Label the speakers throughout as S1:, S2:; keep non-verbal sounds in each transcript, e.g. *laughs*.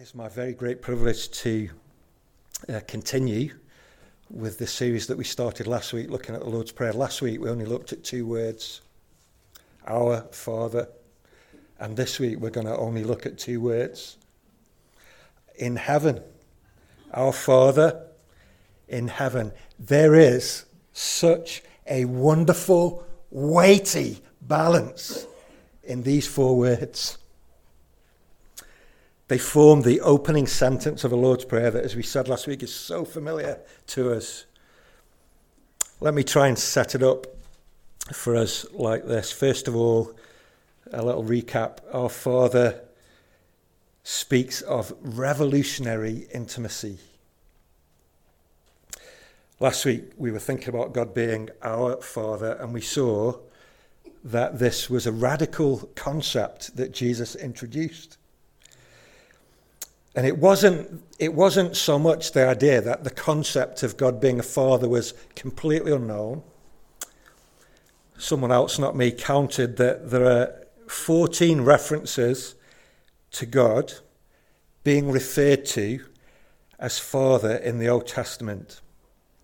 S1: It's my very great privilege to uh, continue with the series that we started last week, looking at the Lord's Prayer. Last week we only looked at two words Our Father. And this week we're going to only look at two words in heaven. Our Father in heaven. There is such a wonderful, weighty balance in these four words. They form the opening sentence of the Lord's Prayer that, as we said last week, is so familiar to us. Let me try and set it up for us like this. First of all, a little recap. Our Father speaks of revolutionary intimacy. Last week, we were thinking about God being our Father, and we saw that this was a radical concept that Jesus introduced. And it wasn't, it wasn't so much the idea that the concept of God being a father was completely unknown. Someone else, not me, counted that there are 14 references to God being referred to as Father in the Old Testament.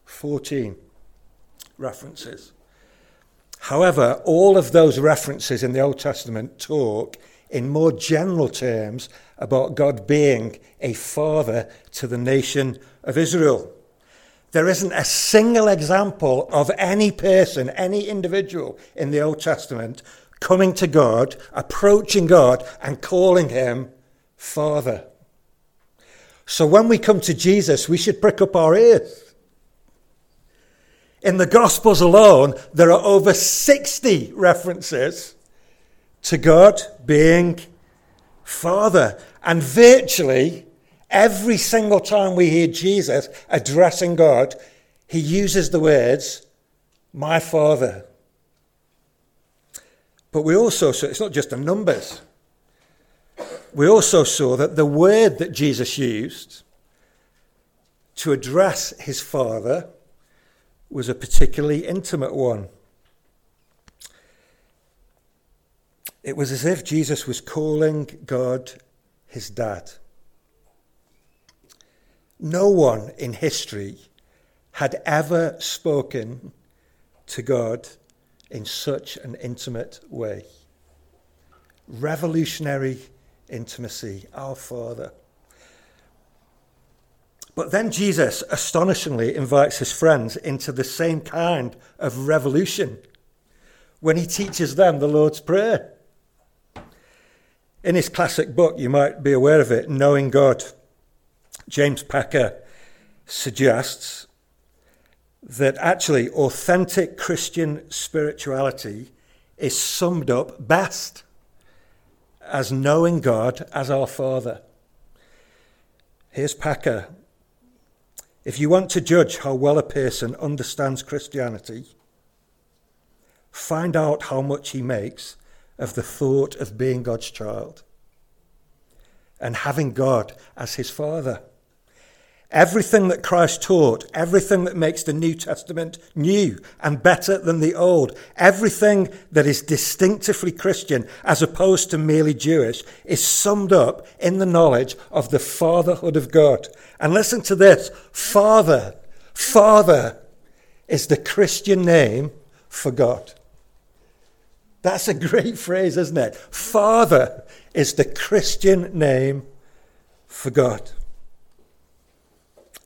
S1: 14 references. However, all of those references in the Old Testament talk in more general terms about God being a father to the nation of Israel. There isn't a single example of any person, any individual in the Old Testament coming to God, approaching God, and calling him Father. So when we come to Jesus, we should prick up our ears. In the Gospels alone, there are over 60 references to God being Father. And virtually every single time we hear Jesus addressing God, he uses the words, My Father. But we also saw, it's not just the numbers. We also saw that the word that Jesus used to address his Father was a particularly intimate one. It was as if Jesus was calling God his dad. No one in history had ever spoken to God in such an intimate way. Revolutionary intimacy, our Father. But then Jesus astonishingly invites his friends into the same kind of revolution when he teaches them the Lord's Prayer. In his classic book, you might be aware of it, Knowing God, James Packer suggests that actually authentic Christian spirituality is summed up best as knowing God as our Father. Here's Packer. If you want to judge how well a person understands Christianity, find out how much he makes of the thought of being God's child and having God as his father. Everything that Christ taught, everything that makes the New Testament new and better than the Old, everything that is distinctively Christian as opposed to merely Jewish, is summed up in the knowledge of the fatherhood of God. And listen to this Father, Father is the Christian name for God. That's a great phrase, isn't it? Father is the Christian name for God.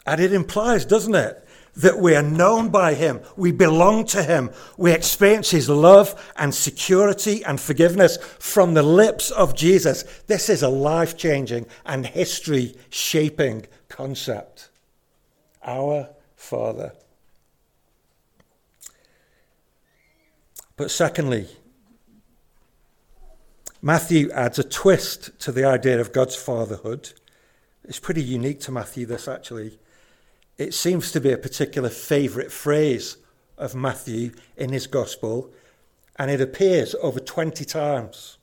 S1: And it implies, doesn't it, that we are known by Him, we belong to Him, we experience His love and security and forgiveness from the lips of Jesus. This is a life changing and history shaping concept. Our Father. But secondly, Matthew adds a twist to the idea of God's fatherhood. It's pretty unique to Matthew, this actually. It seems to be a particular favourite phrase of Matthew in his gospel, and it appears over 20 times.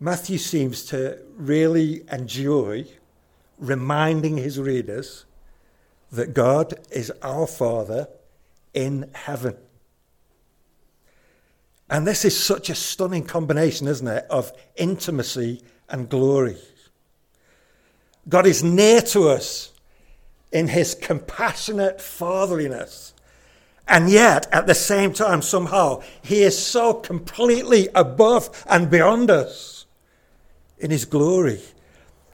S1: Matthew seems to really enjoy reminding his readers that God is our Father in heaven. And this is such a stunning combination, isn't it, of intimacy and glory. God is near to us in his compassionate fatherliness. And yet, at the same time, somehow, he is so completely above and beyond us in his glory.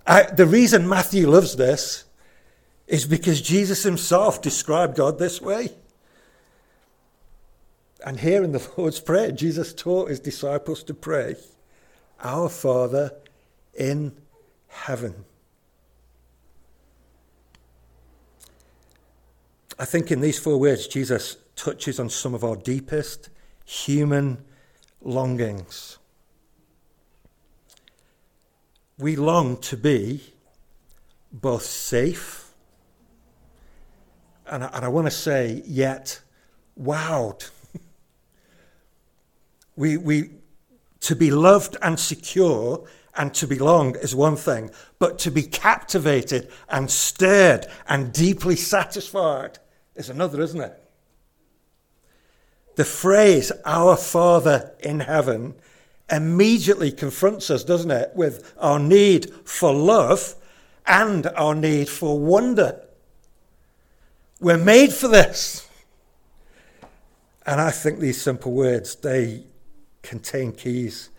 S1: I, the reason Matthew loves this is because Jesus himself described God this way. And here in the *laughs* Lord's Prayer, Jesus taught his disciples to pray, Our Father in heaven. I think in these four words, Jesus touches on some of our deepest human longings. We long to be both safe and, and I want to say, yet wowed. We, we, to be loved and secure and to belong is one thing, but to be captivated and stirred and deeply satisfied is another, isn't it? The phrase, Our Father in heaven, immediately confronts us, doesn't it, with our need for love and our need for wonder. We're made for this. And I think these simple words, they contain keys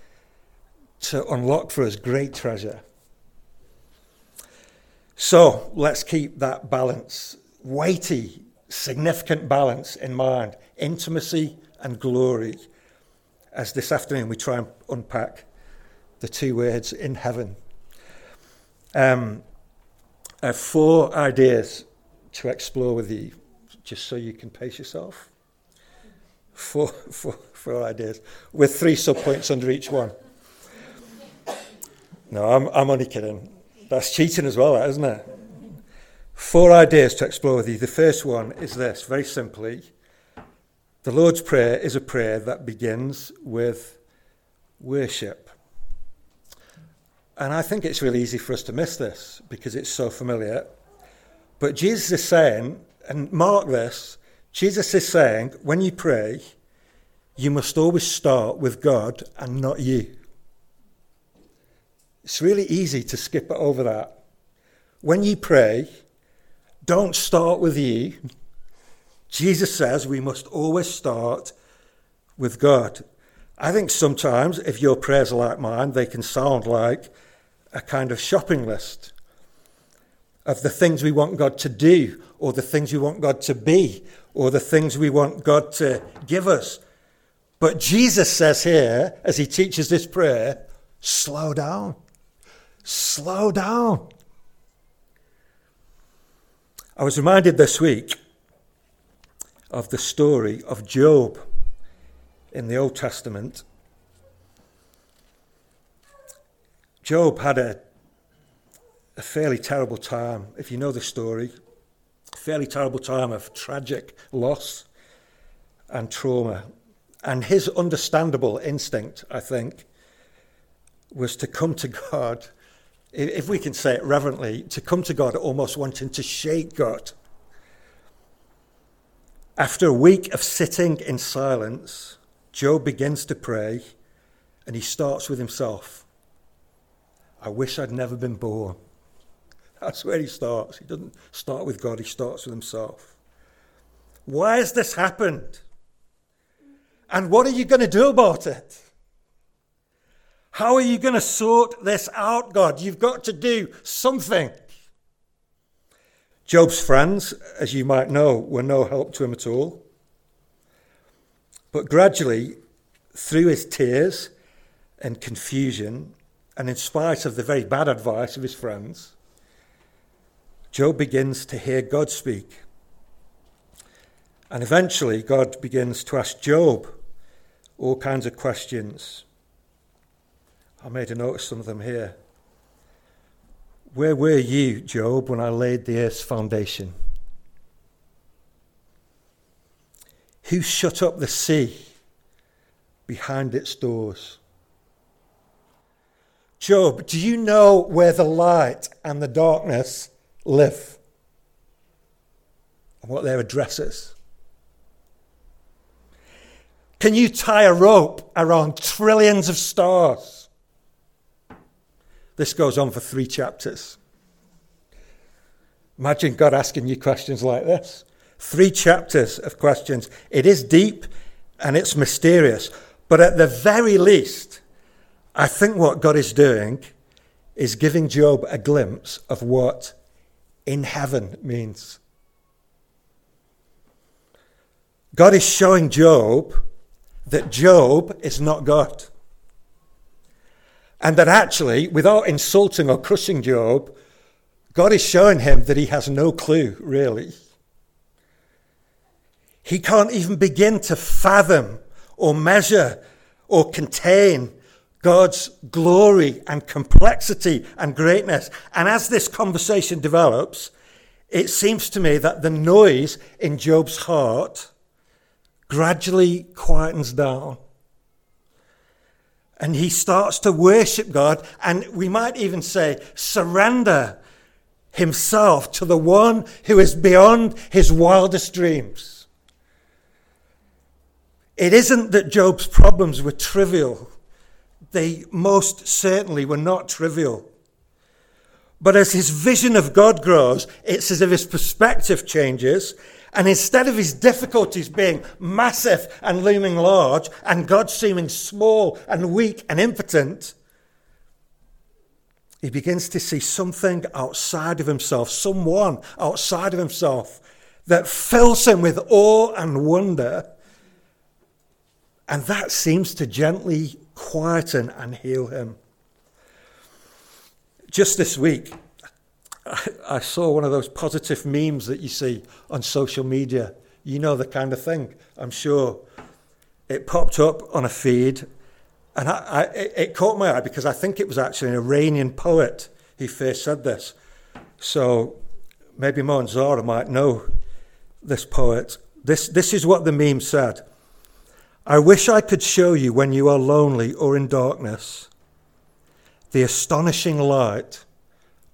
S1: to unlock for us great treasure. So let's keep that balance, weighty, significant balance in mind intimacy and glory. As this afternoon we try and unpack the two words in heaven. Um, I have four ideas to explore with you, just so you can pace yourself. Four, four, four ideas, with three subpoints under each one. No, I'm, I'm only kidding. That's cheating as well, isn't it? Four ideas to explore with you. The first one is this very simply the Lord's Prayer is a prayer that begins with worship. And I think it's really easy for us to miss this because it's so familiar. But Jesus is saying, and mark this, Jesus is saying, when you pray, you must always start with God and not you. It's really easy to skip over that. When you pray, don't start with you. Jesus says we must always start with God. I think sometimes, if your prayers are like mine, they can sound like a kind of shopping list of the things we want God to do, or the things we want God to be, or the things we want God to give us. But Jesus says here, as he teaches this prayer, slow down. Slow down. I was reminded this week of the story of Job in the Old Testament. Job had a, a fairly terrible time, if you know the story, fairly terrible time of tragic loss and trauma. And his understandable instinct, I think, was to come to God if we can say it reverently, to come to God almost wanting to shake God. After a week of sitting in silence, Job begins to pray and he starts with himself. I wish I'd never been born. *laughs* That's where he starts. He doesn't start with God, he starts with himself. Why has this happened? And what are you going to do about it? How are you going to sort this out, God? You've got to do something. Job's friends, as you might know, were no help to him at all. But gradually, through his tears and confusion, and in spite of the very bad advice of his friends, Job begins to hear God speak. And eventually, God begins to ask Job all kinds of questions. I made a note of some of them here. Where were you, Job, when I laid the earth's foundation? Who shut up the sea behind its doors? Job, do you know where the light and the darkness live? And what their address is? Can you tie a rope around trillions of stars? This goes on for three chapters. Imagine God asking you questions like this. Three chapters of questions. It is deep and it's mysterious, but at the very least, I think what God is doing is giving Job a glimpse of what in heaven means. God is showing Job that Job is not God. And that actually, without insulting or crushing Job, God is showing him that he has no clue, really. He can't even begin to fathom or measure or contain God's glory and complexity and greatness. And as this conversation develops, it seems to me that the noise in Job's heart gradually quietens down. And he starts to worship God, and we might even say, surrender himself to the one who is beyond his wildest dreams. It isn't that Job's problems were trivial, they most certainly were not trivial. But as his vision of God grows, it's as if his perspective changes. And instead of his difficulties being massive and looming large, and God seeming small and weak and impotent, he begins to see something outside of himself, someone outside of himself that fills him with awe and wonder. And that seems to gently quieten and heal him. Just this week, I saw one of those positive memes that you see on social media. You know the kind of thing, I'm sure. It popped up on a feed, and I, I, it caught my eye because I think it was actually an Iranian poet who first said this. So maybe Mo and might know this poet. This, this is what the meme said I wish I could show you when you are lonely or in darkness the astonishing light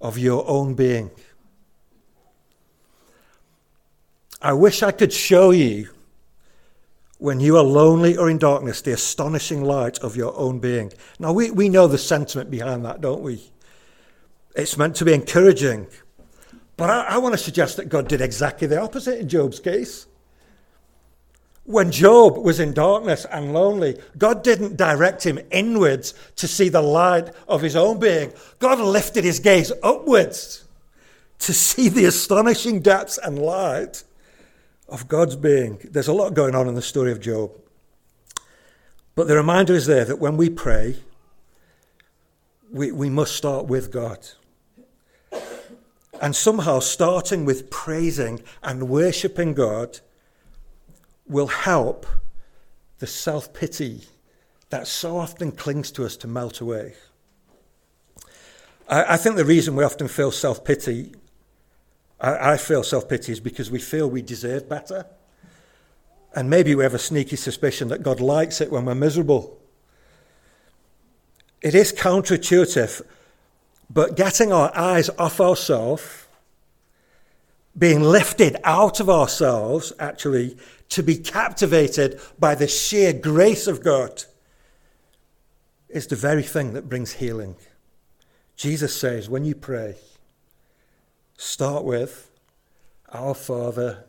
S1: of your own being. I wish I could show you, when you are lonely or in darkness, the astonishing light of your own being. Now, we, we know the sentiment behind that, don't we? It's meant to be encouraging. But I, I want to suggest that God did exactly the opposite in Job's case. When Job was in darkness and lonely, God didn't direct him inwards to see the light of his own being. God lifted his gaze upwards to see the astonishing depths and light of God's being. There's a lot going on in the story of Job. But the reminder is there that when we pray, we, we must start with God. And somehow, starting with praising and worshipping God will help the self pity that so often clings to us to melt away. I, I think the reason we often feel self pity, I, I feel self pity, is because we feel we deserve better. And maybe we have a sneaky suspicion that God likes it when we're miserable. It is counterintuitive, but getting our eyes off ourselves, being lifted out of ourselves, actually to be captivated by the sheer grace of God is the very thing that brings healing. Jesus says, when you pray, start with Our Father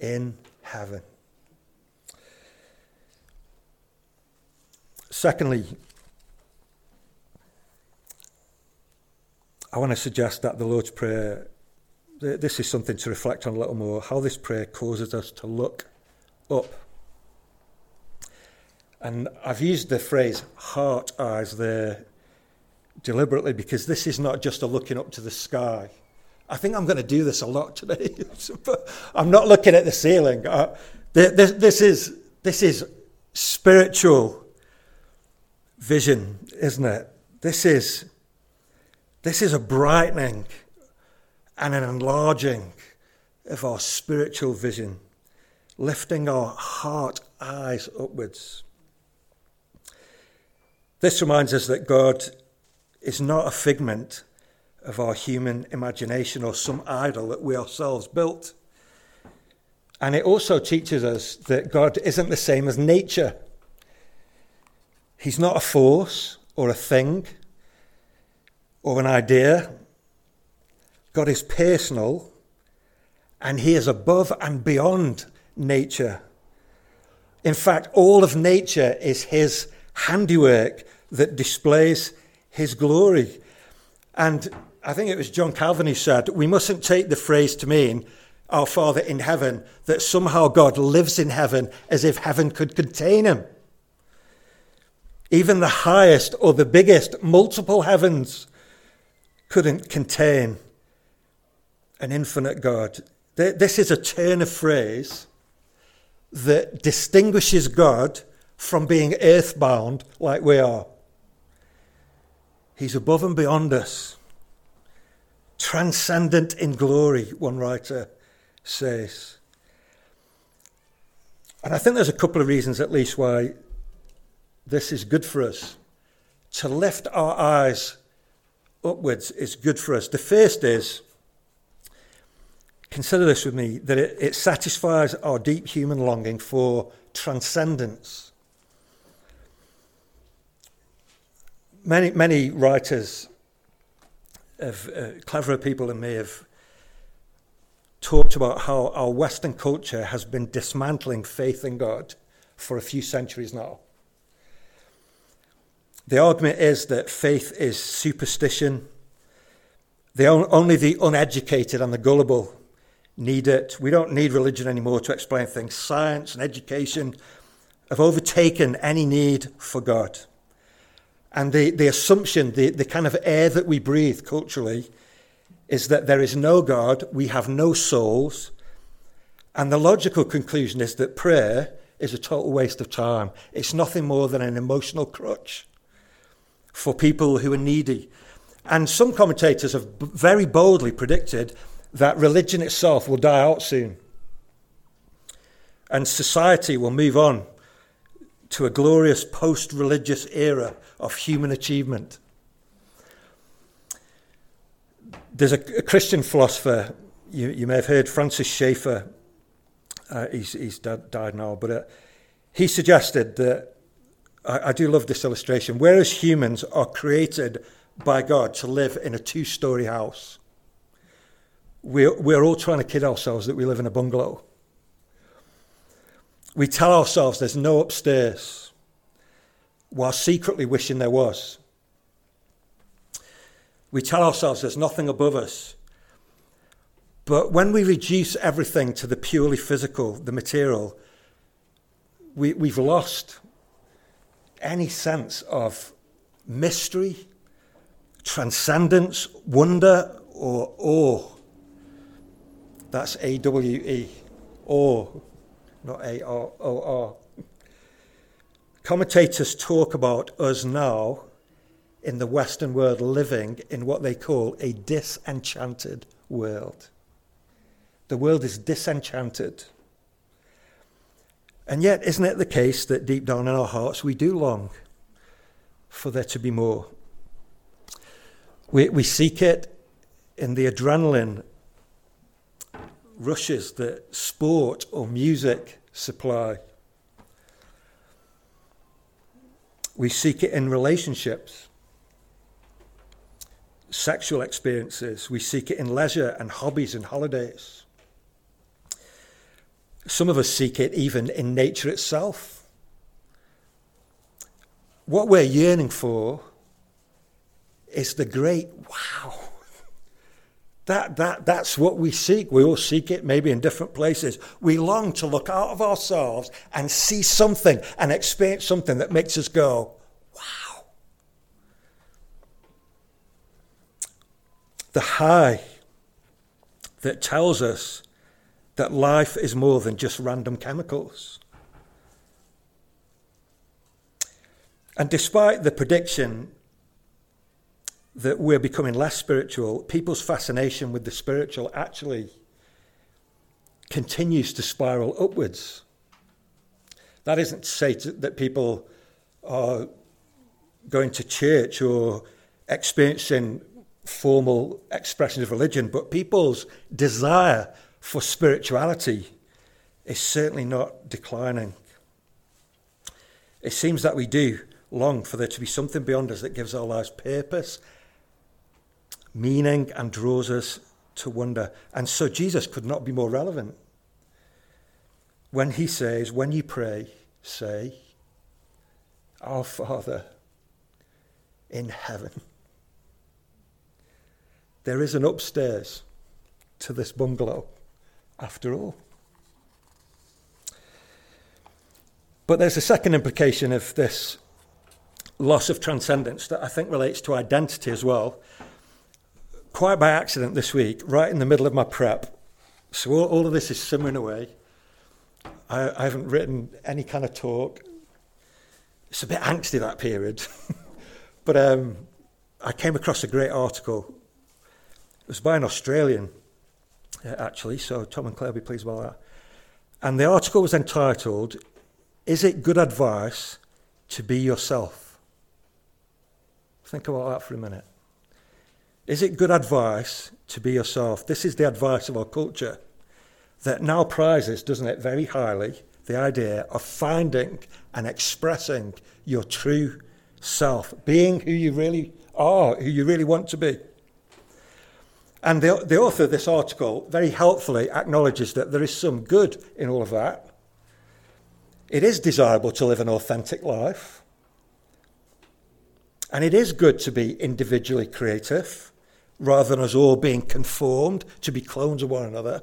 S1: in heaven. Secondly, I want to suggest that the Lord's Prayer this is something to reflect on a little more how this prayer causes us to look up. And I've used the phrase heart eyes there deliberately because this is not just a looking up to the sky. I think I'm going to do this a lot today. *laughs* I'm not looking at the ceiling. Uh, this, this, is, this is spiritual vision, isn't it? This is, this is a brightening and an enlarging of our spiritual vision, lifting our heart eyes upwards. This reminds us that God is not a figment of our human imagination or some idol that we ourselves built. And it also teaches us that God isn't the same as nature. He's not a force or a thing or an idea God is personal and he is above and beyond nature. In fact, all of nature is his handiwork that displays his glory. And I think it was John Calvin who said, we mustn't take the phrase to mean our Father in heaven, that somehow God lives in heaven as if heaven could contain him. Even the highest or the biggest multiple heavens couldn't contain an infinite God. This is a turn of phrase that distinguishes God from being earthbound like we are. He's above and beyond us, transcendent in glory, one writer says. And I think there's a couple of reasons, at least, why this is good for us. To lift our eyes upwards is good for us. The first is consider this with me that it, it satisfies our deep human longing for transcendence. Many, many writers, uh, cleverer people than me, have talked about how our Western culture has been dismantling faith in God for a few centuries now. The argument is that faith is superstition. The only the uneducated and the gullible need it. We don't need religion anymore to explain things. Science and education have overtaken any need for God. And the, the assumption, the, the kind of air that we breathe culturally, is that there is no God, we have no souls, and the logical conclusion is that prayer is a total waste of time. It's nothing more than an emotional crutch for people who are needy. And some commentators have very boldly predicted that religion itself will die out soon. And society will move on to a glorious post religious era of human achievement. There's a, a Christian philosopher, you, you, may have heard Francis Schaeffer, uh, he's, he's died now, but uh, he suggested that, I, I do love this illustration, whereas humans are created by God to live in a two story house we're, we're all trying to kid ourselves that we live in a bungalow. We tell ourselves there's no upstairs while secretly wishing there was. We tell ourselves there's nothing above us. But when we reduce everything to the purely physical, the material, we, we've lost any sense of mystery, transcendence, wonder, or awe. That's A W E, or, not A R O R. Commentators talk about us now in the Western world living in what they call a disenchanted world. The world is disenchanted. And yet, isn't it the case that deep down in our hearts we do long for there to be more? We, we seek it in the adrenaline rushes that sport or music supply. We seek it in relationships, sexual experiences. We seek it in leisure and hobbies and holidays. Some of us seek it even in nature itself. What we're yearning for is the great wow that, that, that's what we seek. We all seek it, maybe in different places. We long to look out of ourselves and see something and experience something that makes us go, wow. The high that tells us that life is more than just random chemicals. And despite the prediction that we're becoming less spiritual, people's fascination with the spiritual actually continues to spiral upwards. That isn't to say to, that people are going to church or experiencing formal expressions of religion, but people's desire for spirituality is certainly not declining. It seems that we do long for there to be something beyond us that gives our lives purpose meaning and draws us to wonder. And so Jesus could not be more relevant. When he says, When you pray, say, Our Father in heaven. There is an upstairs to this bungalow, after all. But there's a second implication of this loss of transcendence that I think relates to identity as well. Quite by accident this week, right in the middle of my prep, so all, all of this is simmering away. I, I haven't written any kind of talk. It's a bit angsty that period. *laughs* but um, I came across a great article. It was by an Australian, uh, actually, so Tom and Claire will be pleased about that. And the article was entitled, Is It Good Advice to Be Yourself? Think about that for a minute. Is it good advice to be yourself? This is the advice of our culture that now prizes, doesn't it, very highly the idea of finding and expressing your true self, being who you really are, who you really want to be. And the, the author of this article very helpfully acknowledges that there is some good in all of that. It is desirable to live an authentic life. And it is good to be individually creative rather than us all being conformed to be clones of one another.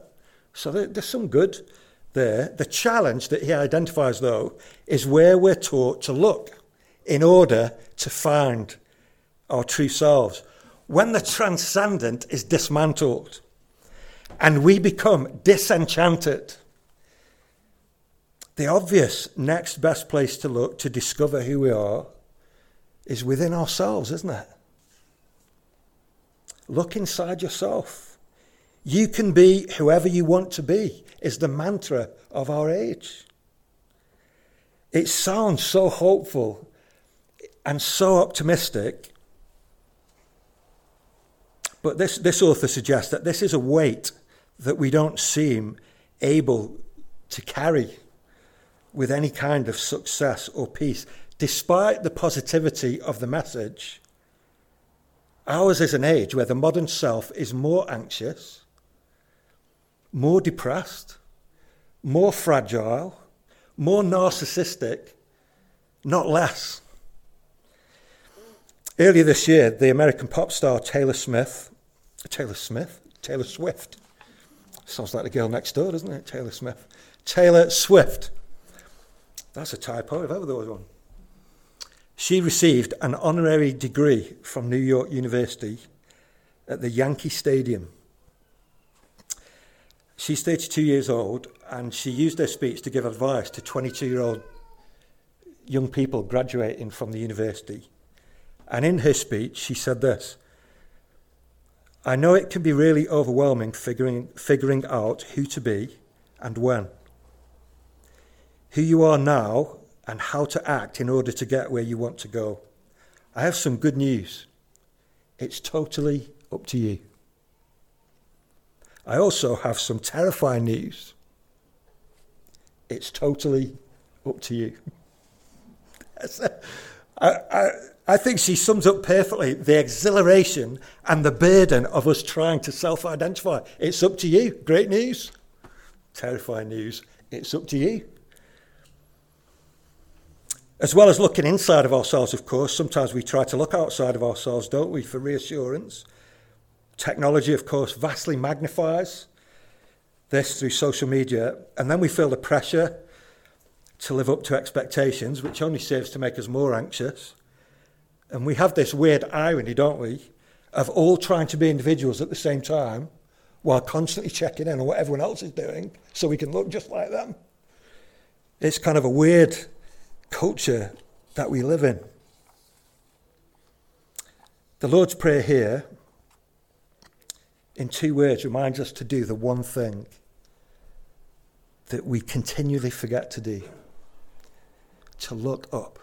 S1: So there's some good there. The challenge that he identifies, though, is where we're taught to look in order to find our true selves. When the transcendent is dismantled and we become disenchanted, the obvious next best place to look to discover who we are is within ourselves, isn't it? Look inside yourself. You can be whoever you want to be, is the mantra of our age. It sounds so hopeful and so optimistic. But this, this author suggests that this is a weight that we don't seem able to carry with any kind of success or peace. Despite the positivity of the message, ours is an age where the modern self is more anxious, more depressed, more fragile, more narcissistic, not less. Earlier this year, the American pop star Taylor Smith, Taylor Smith, Taylor Swift, sounds like the girl next door, doesn't it? Taylor Smith, Taylor Swift. That's a typo if ever there was one. She received an honorary degree from New York University at the Yankee Stadium. She's 32 years old and she used her speech to give advice to 22 year old young people graduating from the university. And in her speech, she said this I know it can be really overwhelming figuring, figuring out who to be and when. Who you are now and how to act in order to get where you want to go. I have some good news. It's totally up to you. I also have some terrifying news. It's totally up to you. *laughs* I, I, I think she sums up perfectly the exhilaration and the burden of us trying to self identify. It's up to you. Great news. Terrifying news. It's up to you. As well as looking inside of ourselves, of course, sometimes we try to look outside of ourselves, don't we, for reassurance. Technology, of course, vastly magnifies this through social media, and then we feel the pressure to live up to expectations, which only serves to make us more anxious. And we have this weird irony, don't we, of all trying to be individuals at the same time while constantly checking in on what everyone else is doing so we can look just like them. It's kind of a weird culture that we live in. The Lord's Prayer here, in two words, reminds us to do the one thing that we continually forget to do to look up.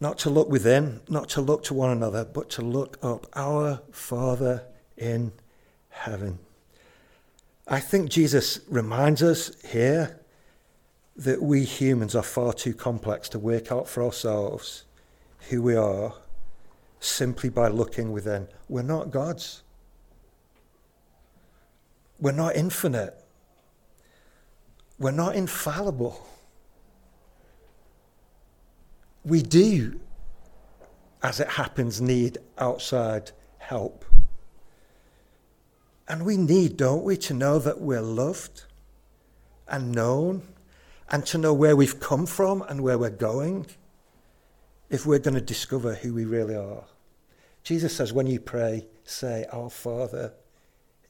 S1: Not to look within, not to look to one another, but to look up. Our Father in heaven. I think Jesus reminds us here that we humans are far too complex to work out for ourselves who we are simply by looking within. We're not gods. We're not infinite. We're not infallible. We do, as it happens, need outside help. And we need, don't we, to know that we're loved and known and to know where we've come from and where we're going if we're going to discover who we really are. Jesus says, when you pray, say, Our Father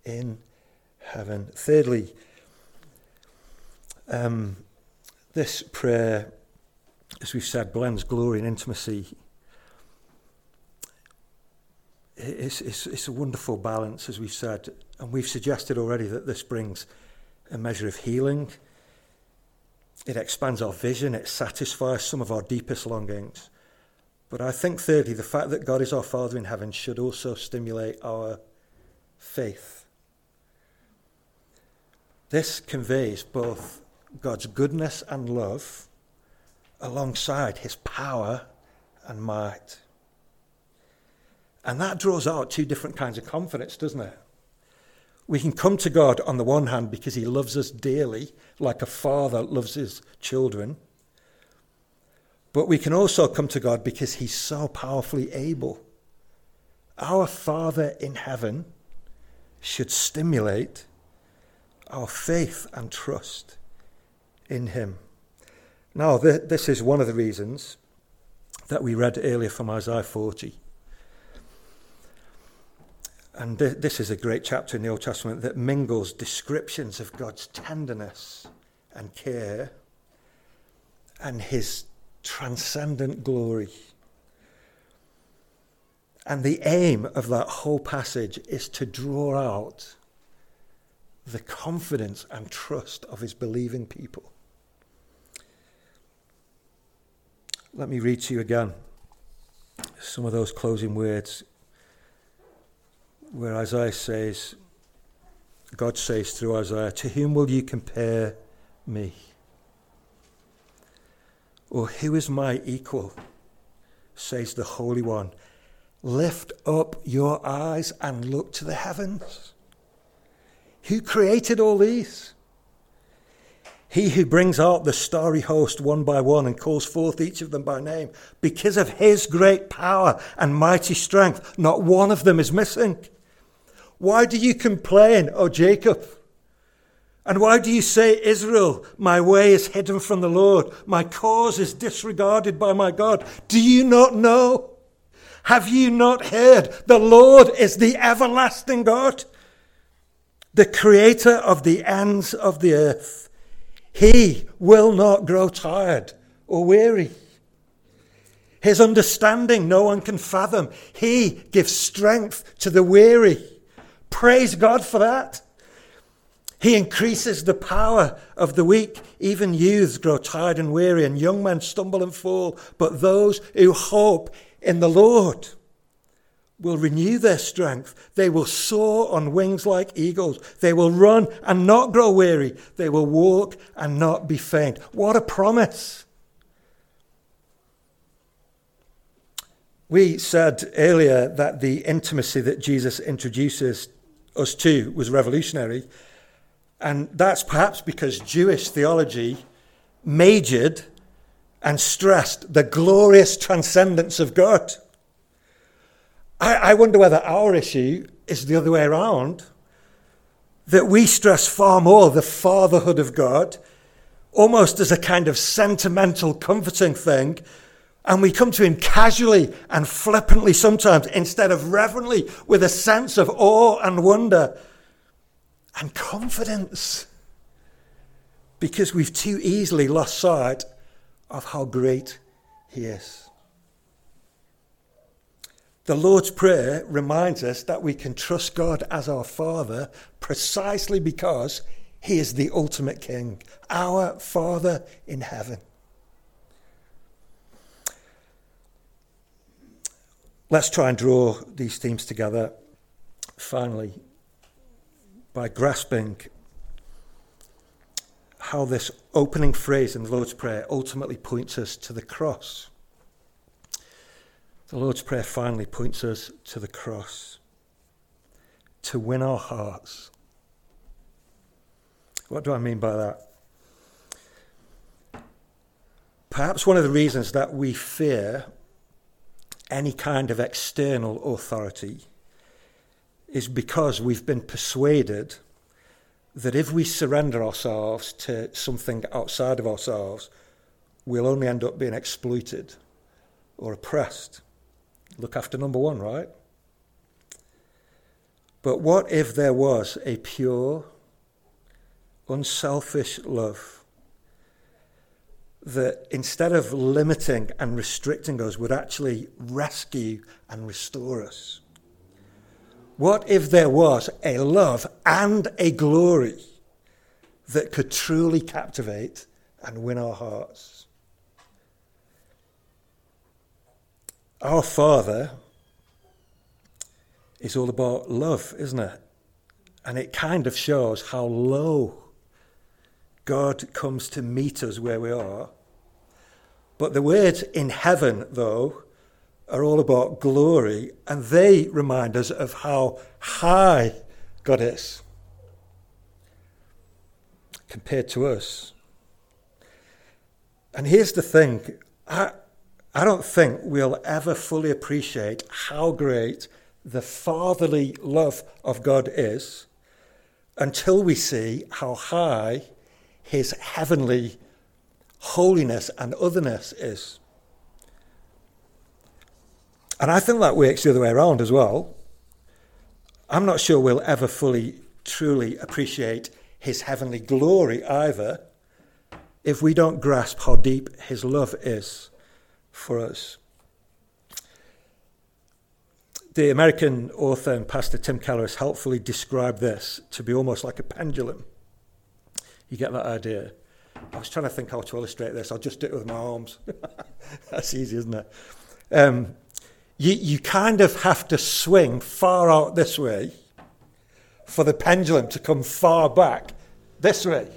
S1: in heaven. Thirdly, um, this prayer, as we've said, blends glory and intimacy. It's, it's, it's a wonderful balance, as we've said, and we've suggested already that this brings a measure of healing. It expands our vision, it satisfies some of our deepest longings. But I think, thirdly, the fact that God is our Father in heaven should also stimulate our faith. This conveys both God's goodness and love alongside his power and might. And that draws out two different kinds of confidence, doesn't it? We can come to God on the one hand because he loves us dearly, like a father loves his children. But we can also come to God because He's so powerfully able. Our Father in heaven should stimulate our faith and trust in Him. Now, this is one of the reasons that we read earlier from Isaiah 40. And this is a great chapter in the Old Testament that mingles descriptions of God's tenderness and care and his transcendent glory. And the aim of that whole passage is to draw out the confidence and trust of his believing people. Let me read to you again some of those closing words where Isaiah says, God says through Isaiah, To whom will you compare me? Or who is my equal? Says the Holy One. Lift up your eyes and look to the heavens. Who created all these? He who brings out the starry host one by one and calls forth each of them by name. Because of his great power and mighty strength, not one of them is missing. Why do you complain, O Jacob? And why do you say, Israel, my way is hidden from the Lord, my cause is disregarded by my God? Do you not know? Have you not heard? The Lord is the everlasting God, the creator of the ends of the earth. He will not grow tired or weary. His understanding no one can fathom. He gives strength to the weary. Praise God for that. He increases the power of the weak. Even youths grow tired and weary, and young men stumble and fall. But those who hope in the Lord will renew their strength. They will soar on wings like eagles. They will run and not grow weary. They will walk and not be faint. What a promise! We said earlier that the intimacy that Jesus introduces us too was revolutionary. And that's perhaps because Jewish theology majored and stressed the glorious transcendence of God. I, I, wonder whether our issue is the other way around. That we stress far more the fatherhood of God, almost as a kind of sentimental, comforting thing. And we come to Him casually and flippantly sometimes, instead of reverently, with a sense of awe and wonder and confidence because we've too easily lost sight of how great He is. The Lord's Prayer reminds us that we can trust God as our Father precisely because He is the ultimate King, our Father in heaven. Let's try and draw these themes together finally by grasping how this opening phrase in the Lord's Prayer ultimately points us to the cross. The Lord's Prayer finally points us to the cross to win our hearts. What do I mean by that? Perhaps one of the reasons that we fear any kind of external authority is because we've been persuaded that if we surrender ourselves to something outside of ourselves, we'll only end up being exploited or oppressed. Look after number one, right? But what if there was a pure, unselfish love that instead of limiting and restricting us would actually rescue and restore us? What if there was a love and a glory that could truly captivate and win our hearts? Our Father is all about love, isn't it? And it kind of shows how low God comes to meet us where we are. But the words in heaven, though, are all about glory, and they remind us of how high God is compared to us. And here's the thing I, I don't think we'll ever fully appreciate how great the fatherly love of God is until we see how high his heavenly holiness and otherness is. And I think that works the other way around as well. I'm not sure we'll ever fully, truly appreciate his heavenly glory either if we don't grasp how deep his love is for us. The American author and pastor Tim Keller has helpfully described this to be almost like a pendulum. You get that idea? I was trying to think how to illustrate this. I'll just do it with my arms. *laughs* That's easy, isn't it? Um, you, you kind of have to swing far out this way for the pendulum to come far back this way.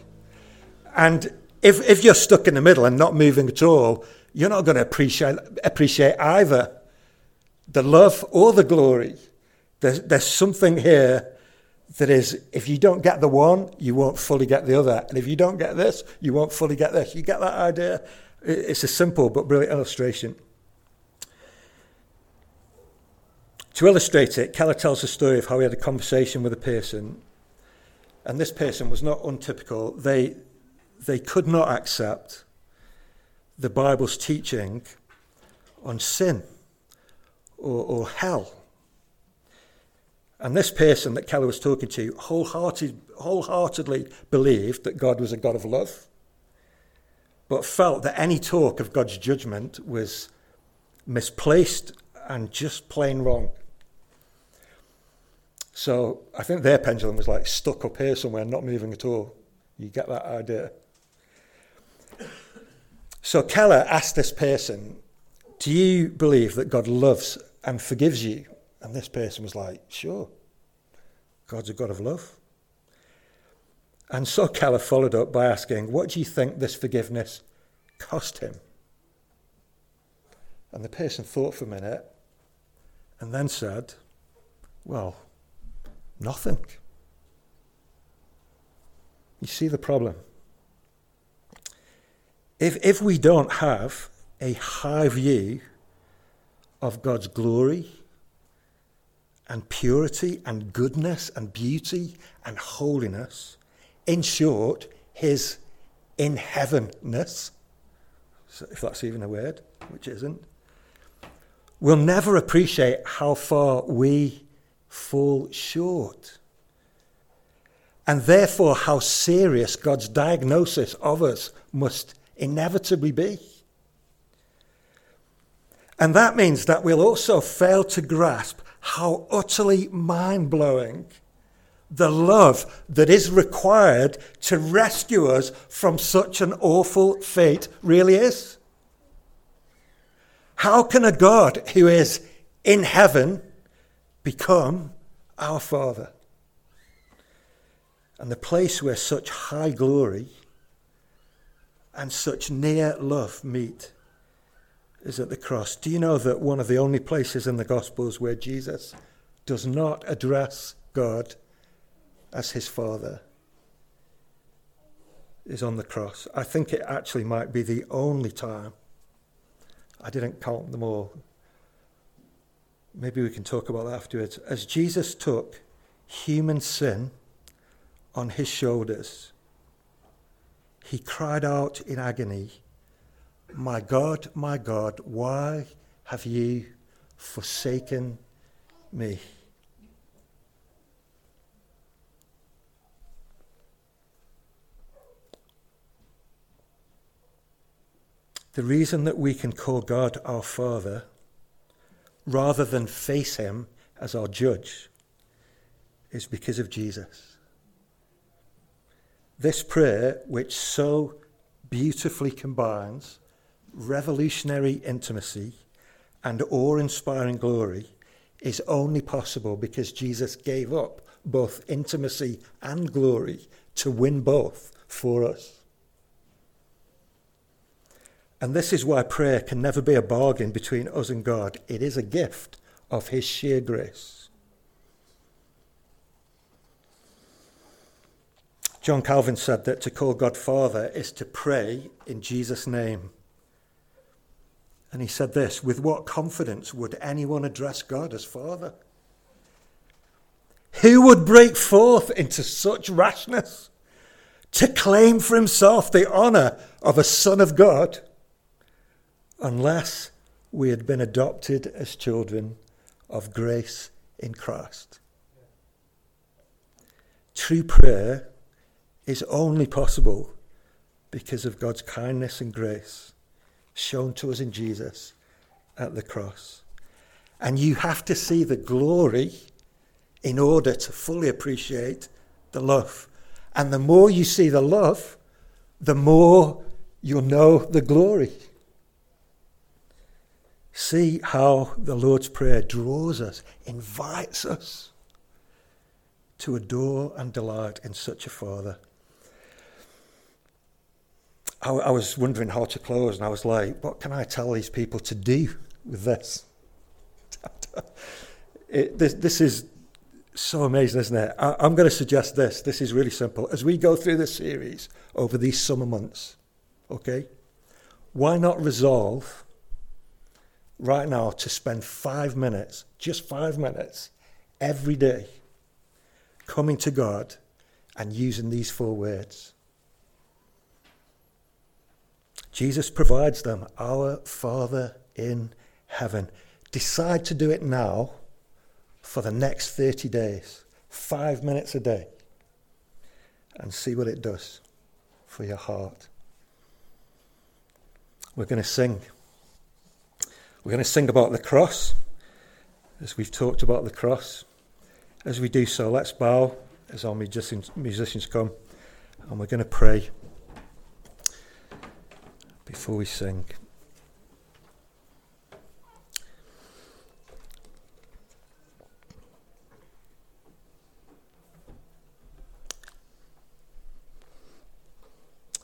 S1: And if, if you're stuck in the middle and not moving at all, you're not going to appreciate, appreciate either the love or the glory. There's, there's something here that is, if you don't get the one, you won't fully get the other. And if you don't get this, you won't fully get this. You get that idea? It's a simple but brilliant illustration. To illustrate it, Keller tells a story of how he had a conversation with a person, and this person was not untypical. They, they could not accept the Bible's teaching on sin or, or hell. And this person that Keller was talking to wholehearted, wholeheartedly believed that God was a God of love, but felt that any talk of God's judgment was misplaced and just plain wrong. So I think their pendulum was like stuck up here somewhere, not moving at all. You get that idea? So Keller asked this person, Do you believe that God loves and forgives you? And this person was like, Sure. God's a God of love. And so Keller followed up by asking, What do you think this forgiveness cost him? And the person thought for a minute and then said, Well, nothing. You see the problem? If, if we don't have a high view of God's glory and purity and goodness and beauty and holiness, in short, his in heavenness, if that's even a word, which isn't, we'll never appreciate how far we fall short. And therefore, how serious God's diagnosis of us must inevitably be. And that means that we'll also fail to grasp how utterly mind blowing the love that is required to rescue us from such an awful fate really is. How can a God who is in heaven become our Father? And the place where such high glory and such near love meet is at the cross. Do you know that one of the only places in the Gospels where Jesus does not address God as his Father is on the cross? I think it actually might be the only time. I didn't count them all. Maybe we can talk about that afterwards. As Jesus took human sin on his shoulders, he cried out in agony, My God, my God, why have you forsaken me? The reason that we can call God our Father rather than face him as our judge is because of Jesus. This prayer, which so beautifully combines revolutionary intimacy and awe inspiring glory, is only possible because Jesus gave up both intimacy and glory to win both for us. And this is why prayer can never be a bargain between us and God. It is a gift of His sheer grace. John Calvin said that to call God Father is to pray in Jesus' name. And he said this with what confidence would anyone address God as Father? Who would break forth into such rashness to claim for himself the honour of a Son of God? unless we had been adopted as children of grace in Christ. True prayer is only possible because of God's kindness and grace shown to us in Jesus at the cross. And you have to see the glory in order to fully appreciate the love. And the more you see the love, the more you'll know the glory. See how the Lord's Prayer draws us, invites us to adore and delight in such a Father. I, I, was wondering how to close, and I was like, what can I tell these people to do with this? *laughs* it, this, this is so amazing, isn't it? I, I'm going to suggest this. This is really simple. As we go through this series over these summer months, okay, why not resolve? right now to spend five minutes, just five minutes, every day, coming to God and using these four words. Jesus provides them, Our Father in heaven. Decide to do it now for the next 30 days, five minutes a day, and see what it does for your heart. We're going to sing. We're going to sing about the cross, as we've talked about the cross. As we do so, let's bow as our musicians, come, and we're going to pray before we sing.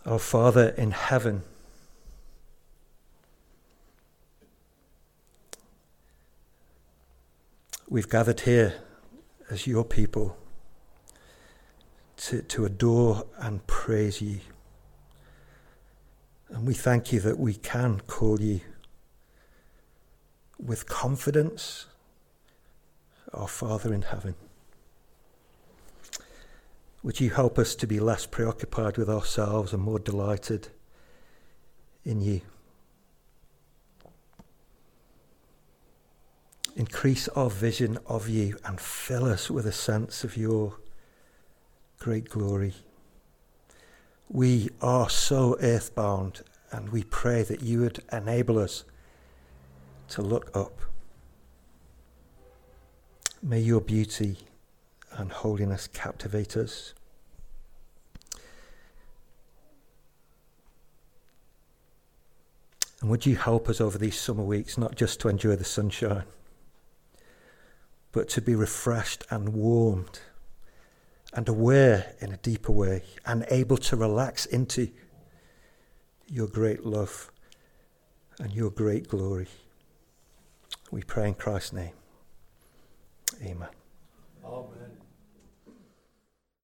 S1: Our Father in heaven, we've gathered here as your people to, to adore and praise you. And we thank you that we can call you with confidence, our Father in heaven. Would you help us to be less preoccupied with ourselves and more delighted in you? Increase our vision of you and fill us with a sense of your great glory. We are so earthbound, and we pray that you would enable us to look up. May your beauty and holiness captivate us. And would you help us over these summer weeks not just to enjoy the sunshine, but to be refreshed and warmed and aware in a deeper way and able to relax into your great love and your great glory. We pray in Christ's name. Amen.